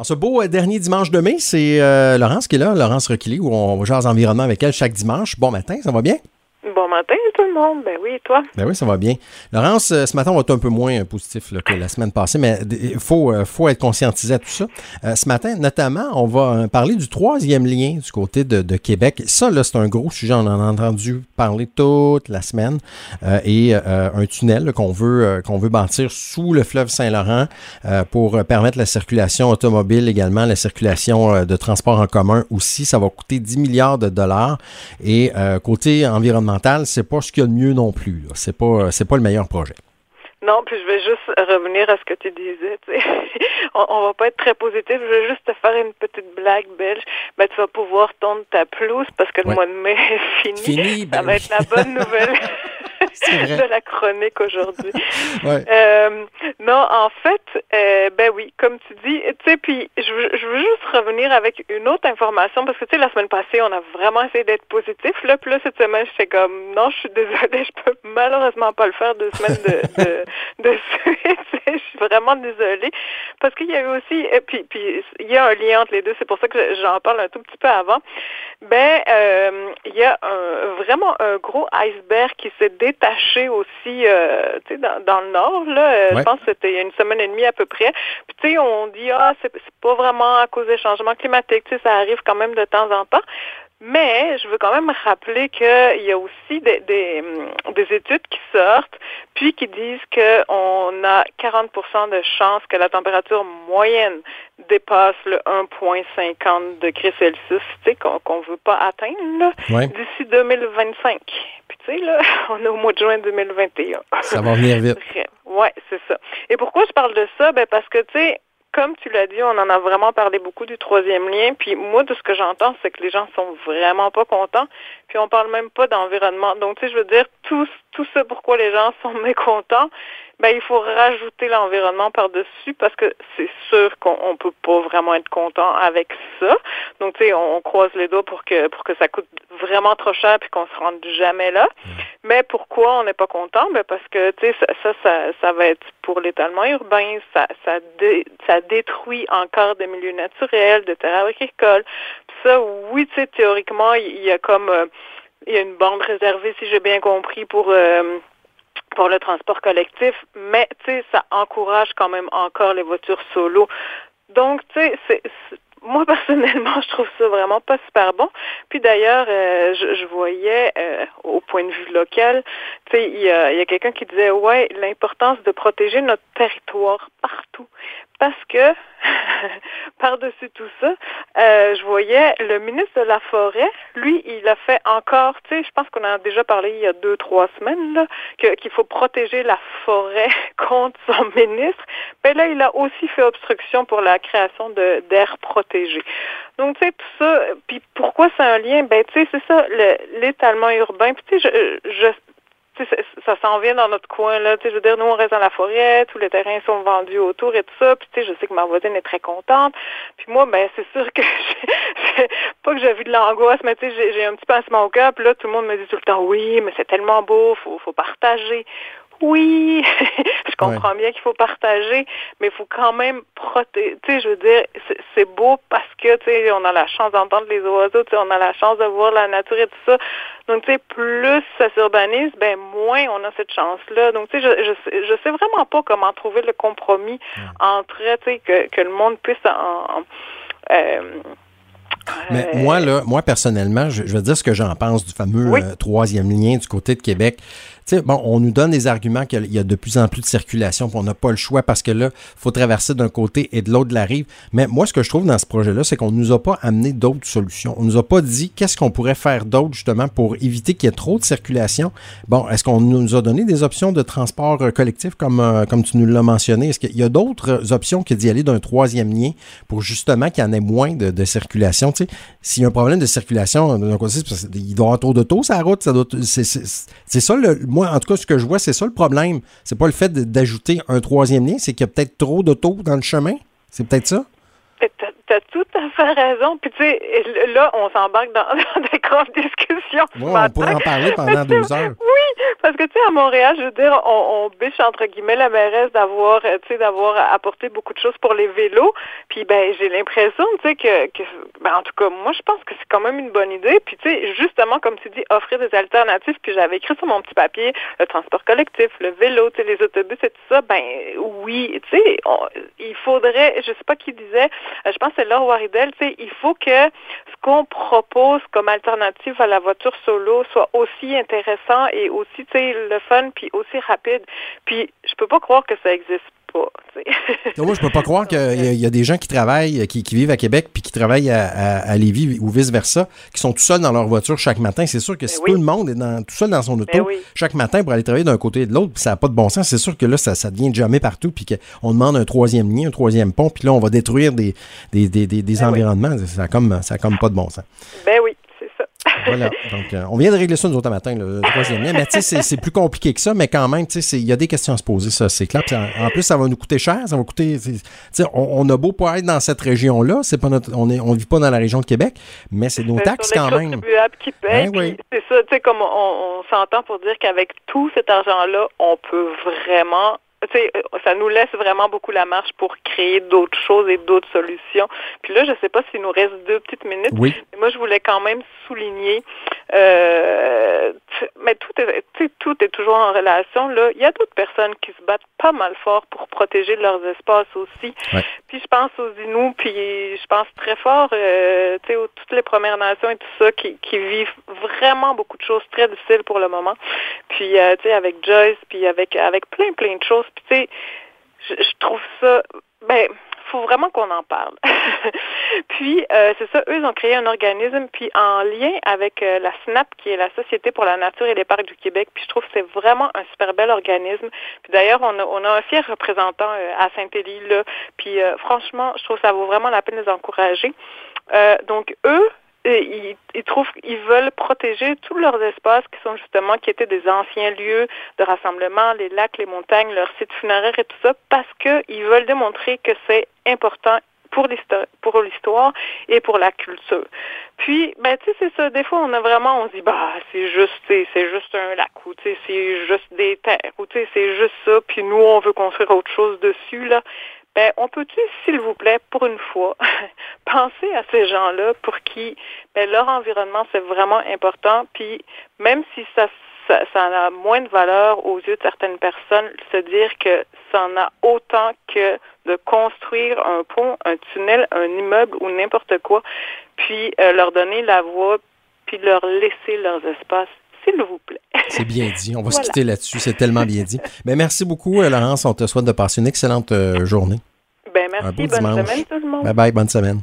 En ce beau euh, dernier dimanche de mai, c'est euh, Laurence qui est là, Laurence Requilly, où on jase environnement avec elle chaque dimanche. Bon matin, ça va bien? Bon matin tout le monde. Ben oui, et toi? Ben oui, ça va bien. Laurence, euh, ce matin, on va être un peu moins positif que la semaine passée, mais il faut, euh, faut être conscientisé à tout ça. Euh, ce matin, notamment, on va parler du troisième lien du côté de, Québec. Ça, là, c'est un gros sujet. On en a entendu parler toute la semaine. et un tunnel qu'on veut, qu'on veut bâtir sous le fleuve Saint-Laurent pour permettre la circulation automobile également, la circulation de transport en commun aussi. Ça va coûter 10 milliards de dollars. Et côté environnemental, c'est pas ce qu'il y a de mieux non plus. C'est pas, c'est pas le meilleur projet. Non, puis je vais juste revenir à ce que tu disais. on, on, va pas être très positif. Je vais juste te faire une petite blague belge. Ben, tu vas pouvoir tondre ta pelouse parce que le mois de mai est fini. Ça ben va être la bonne nouvelle. de la chronique aujourd'hui. ouais. euh, non, en fait, euh, ben oui, comme tu dis, tu sais, puis je veux, je veux juste revenir avec une autre information parce que tu sais, la semaine passée, on a vraiment essayé d'être positif. Là, puis là, cette semaine, j'étais comme, non, je suis désolée, je peux malheureusement pas le faire deux semaines de, de, de suite. je suis vraiment désolée parce qu'il y a eu aussi, et puis, puis il y a un lien entre les deux. C'est pour ça que j'en parle un tout petit peu avant. Ben, euh, il y a un, vraiment un gros iceberg qui s'est détaché aussi, euh, tu sais, dans, dans, le nord. Là, euh, je pense que c'était il y a une semaine et demie à peu près. Puis tu sais, on dit ah c'est pas vraiment à cause des changements climatiques. Tu sais, ça arrive quand même de temps en temps. Mais je veux quand même rappeler qu'il y a aussi des, des, des, études qui sortent, puis qui disent qu'on a 40% de chances que la température moyenne dépasse le 1,50 degrés Celsius, tu sais, qu'on ne veut pas atteindre d'ici 2025. Tu sais, là, on est au mois de juin 2021. Ça va venir vite. Oui, c'est ça. Et pourquoi je parle de ça? Ben parce que, tu sais, comme tu l'as dit, on en a vraiment parlé beaucoup du troisième lien. Puis moi, de ce que j'entends, c'est que les gens sont vraiment pas contents. Puis on parle même pas d'environnement. Donc, tu sais, je veux dire, tout, tout ça pourquoi les gens sont mécontents, ben il faut rajouter l'environnement par-dessus parce que c'est sûr qu'on peut pas vraiment être content avec ça. Donc, tu sais, on, croise les doigts pour que pour que ça coûte vraiment trop cher puis qu'on se rende jamais là. Mais pourquoi on n'est pas content? Ben parce que, tu sais, ça, ça, ça, va être pour l'étalement urbain, ça, ça, ça détruit encore des milieux naturels, de terres agricoles. Puis ça, oui, tu sais, théoriquement, il y a comme... Euh, il y a une bande réservée, si j'ai bien compris, pour euh, pour le transport collectif, mais tu sais, ça encourage quand même encore les voitures solo. Donc, tu sais, c'est moi personnellement, je trouve ça vraiment pas super bon. Puis d'ailleurs, euh, je, je, voyais euh, au point de vue local, tu sais, il y a, y a quelqu'un qui disait ouais l'importance de protéger notre territoire partout, parce que par-dessus tout ça, euh, je voyais le ministre de la Forêt, lui, il a fait encore, tu sais, je pense qu'on en a déjà parlé il y a deux, trois semaines, là, qu'il faut protéger la forêt contre son ministre. Mais là, il a aussi fait obstruction pour la création d'aires protégées. Donc, tu sais, tout ça, puis pourquoi c'est un lien? Ben, tu sais, c'est ça, l'étalement urbain. Puis, tu sais, je, je ça s'en vient dans notre coin là. Tu sais, je veux dire, nous on reste dans la forêt, tous les terrains sont vendus autour et tout ça. Puis tu sais, je sais que ma voisine est très contente. Puis moi, ben c'est sûr que pas que j'ai vu de l'angoisse, mais tu sais, j'ai un petit pincement au cœur. Puis là, tout le monde me dit tout le temps, oui, mais c'est tellement beau, faut faut partager. Oui, je comprends bien qu'il faut partager, mais il faut quand même protéger. Tu sais, je veux dire, c'est beau parce que, tu sais, on a la chance d'entendre les oiseaux, tu sais, on a la chance de voir la nature et tout ça. Donc, tu sais, plus ça s'urbanise, ben moins on a cette chance-là. Donc, tu sais, je, je, je sais vraiment pas comment trouver le compromis entre, tu sais, que, que le monde puisse en, euh, mais moi, là, moi, personnellement, je, je vais dire ce que j'en pense du fameux euh, troisième lien du côté de Québec bon, on nous donne des arguments qu'il y a de plus en plus de circulation, puis on n'a pas le choix parce que là, il faut traverser d'un côté et de l'autre de la rive. Mais moi, ce que je trouve dans ce projet-là, c'est qu'on ne nous a pas amené d'autres solutions. On ne nous a pas dit qu'est-ce qu'on pourrait faire d'autre, justement, pour éviter qu'il y ait trop de circulation. Bon, est-ce qu'on nous a donné des options de transport euh, collectif, comme, euh, comme tu nous l'as mentionné? Est-ce qu'il y a d'autres options que d'y aller d'un troisième lien pour justement qu'il y en ait moins de, circulation? Tu sais, s'il y a un problème de circulation, il doit avoir trop d'auto sur la route. C'est ça, le, moi, en tout cas, ce que je vois, c'est ça le problème. C'est pas le fait d'ajouter un troisième lien, c'est qu'il y a peut-être trop d'auto dans le chemin. C'est peut-être ça? Tu t'as tout à fait raison. Puis tu sais, là, on s'embarque dans, des grandes discussions. on pourrait en parler pendant deux heures. Oui, parce que tu sais, à Montréal, je veux dire, on, on biche entre guillemets la mairesse d'avoir, tu sais, d'avoir apporté beaucoup de choses pour les vélos. Puis ben, j'ai l'impression, tu sais, que, que ben, en tout cas, moi, je pense que c'est quand même une bonne idée. Puis tu sais, justement, comme tu dis, offrir des alternatives. Puis j'avais écrit sur mon petit papier le transport collectif, le vélo, tu sais, les autobus et tout ça. Ben oui, tu sais, il faudrait, je sais pas qui disait, euh, je pense sais, il faut que ce qu'on propose comme alternative à la voiture solo soit aussi intéressant et aussi, le fun, puis aussi rapide. Puis je peux pas croire que ça existe pas. moi, je peux pas croire qu'il y, a des gens qui travaillent, qui, vivent à Québec, puis qui travaillent à, à, Lévis ou vice-versa, qui sont tout seuls dans leur voiture chaque matin. C'est sûr que si ben tout le monde est dans, tout seul dans son auto ben chaque matin pour aller travailler d'un côté et de l'autre, puis ça n'a pas de bon sens, c'est sûr que là, ça, ça devient jamais partout, puis qu'on demande un troisième lien, un troisième pont, puis là, on va détruire des, des, des, des, ben environnements. Ça n'a comme, ça comme pas de bon sens. Ben. Voilà. Donc, euh, on vient de régler ça nous autres matin, le troisième lien. Mais tu sais, c'est plus compliqué que ça, mais quand même, tu sais, il y a des questions à se poser, ça, c'est clair. En plus, ça va nous coûter cher. Ça va coûter. On, on, a beau pas être dans cette région-là, c'est pas notre, on est, on vit pas dans la région de Québec, mais c'est nos taxes quand même. Qui ben C'est ça, tu sais, comme on s'entend pour dire qu'avec tout cet argent-là, on peut vraiment ça nous laisse vraiment beaucoup la marche pour créer d'autres choses et d'autres solutions. Puis là, je ne sais pas s'il nous reste deux petites minutes, oui. mais moi, je voulais quand même souligner, euh, mais tout est, tout est toujours en relation. Là, il y a d'autres personnes qui se battent pas mal fort pour protéger leurs espaces aussi. Puis je pense aux Inuits, puis je pense très fort, euh, tu sais, aux toutes les Premières Nations et tout ça qui, qui vivent vraiment beaucoup de choses très difficiles pour le moment. Puis, euh, tu sais, avec Joyce, puis avec avec plein plein de choses tu sais, je, trouve ça, ben, faut vraiment qu'on en parle. puis, euh, c'est ça, eux, ont créé un organisme, puis en lien avec euh, la SNAP, qui est la Société pour la nature et les parcs du Québec, puis je trouve que c'est vraiment un super bel organisme. Puis d'ailleurs, on a, on a un fier représentant euh, à Saint-Élie, là, puis franchement, je trouve que ça vaut vraiment la peine de les encourager. donc, eux, ils, ils, trouvent ils veulent protéger tous leurs espaces qui sont justement qui étaient des anciens lieux de rassemblement, les lacs, les montagnes, leurs sites funéraires et tout ça, parce qu'ils veulent démontrer que c'est important pour l'histoire, pour l'histoire et pour la culture. Puis, ben tu sais, c'est ça. Des fois, on a vraiment, on se dit, bah, c'est juste, c'est juste un lac ou tu sais, c'est juste des terres ou tu sais, c'est juste ça. Puis nous, on veut construire autre chose dessus là. Ben, on peut-tu, s'il vous plaît, pour une fois, penser à ces gens-là pour qui ben, leur environnement, c'est vraiment important, puis même si ça, ça, ça, a moins de valeur aux yeux de certaines personnes, se dire que ça en a autant que de construire un pont, un tunnel, un immeuble ou n'importe quoi, puis euh, leur donner la voie, puis leur laisser leurs espaces s'il vous plaît. C'est bien dit. On va se quitter là-dessus. C'est tellement bien dit. Mais merci beaucoup, euh, Laurence. On te souhaite de passer une excellente euh, journée. Ben, merci. bonne semaine, tout le monde. Bye bye. Bonne semaine.